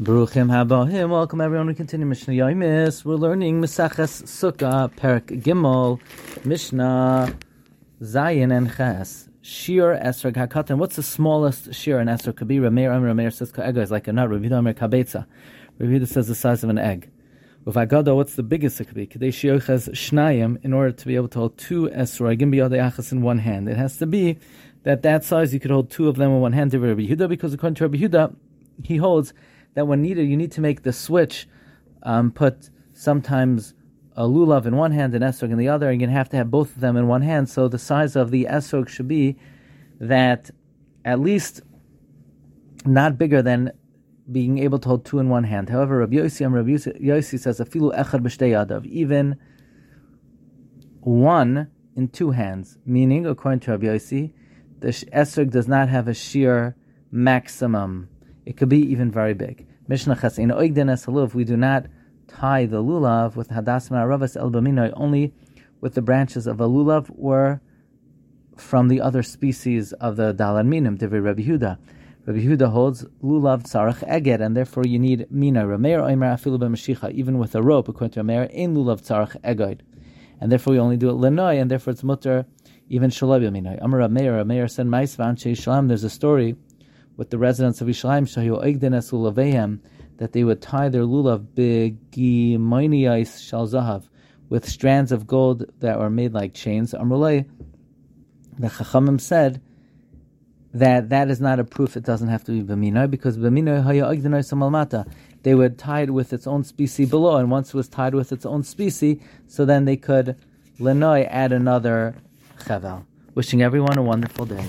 Baruchim Habohim. Welcome everyone. We continue Mishnah Yomis. We're learning Maseches Sukkah, Perek Gimel, Mishnah Zayin and Ches. Shir Esrog Hakatan. What's the smallest shir in Esrog? Could be Rameir Amr Rameir says Ego is like a nut. Ravidah Amr Kabetza. Ravidah says the size of an egg. With Agada, what's the biggest it could be? Kadei Shir Shnayim in order to be able to hold two Esrogim Biyadei in one hand. It has to be that that size you could hold two of them in one hand because according to Rabbi Yehuda, he holds that when needed, you need to make the switch, um, put sometimes a lulav in one hand and esrog in the other, and to have to have both of them in one hand. So the size of the esrog should be that at least not bigger than being able to hold two in one hand. However, Rabbi Yossi, um, Rabbi Yossi says, "Afilu echad b'shtei even one in two hands." Meaning, according to Rabbi Yossi, the esrog does not have a sheer maximum. It could be even very big. Mishnah Chasin Oigden Esaluf, we do not tie the lulav with Hadas Ma'aravas El Baminoi, only with the branches of a lulav or from the other species of the Dalan Minim, Divi Rabbi Huda. Rabbi Huda holds lulav tzarach eged, and therefore you need mina rameir oimer afilu b'mashicha, even with a rope, according to Rameir, in lulav tzarach eged. And therefore we only do it lenoi, and therefore it's mutter even shalab yaminoi. Amar Rameir, Rameir said, Maisvan Shalom, there's a story with the residents of Yishalayim, Shahu Eigdenes Ulavehem, that they would tie their lulav begimoiniais shal zahav, with strands of gold that were made like chains. Amrulay, the Chachamim said that that is not a proof it doesn't have to be b'minoi, because b'minoi haya Eigdenoi samalmata. They would tie it with its own species below, and once it was tied with its own species, so then they could lenoi add another chevel. Wishing everyone a wonderful day.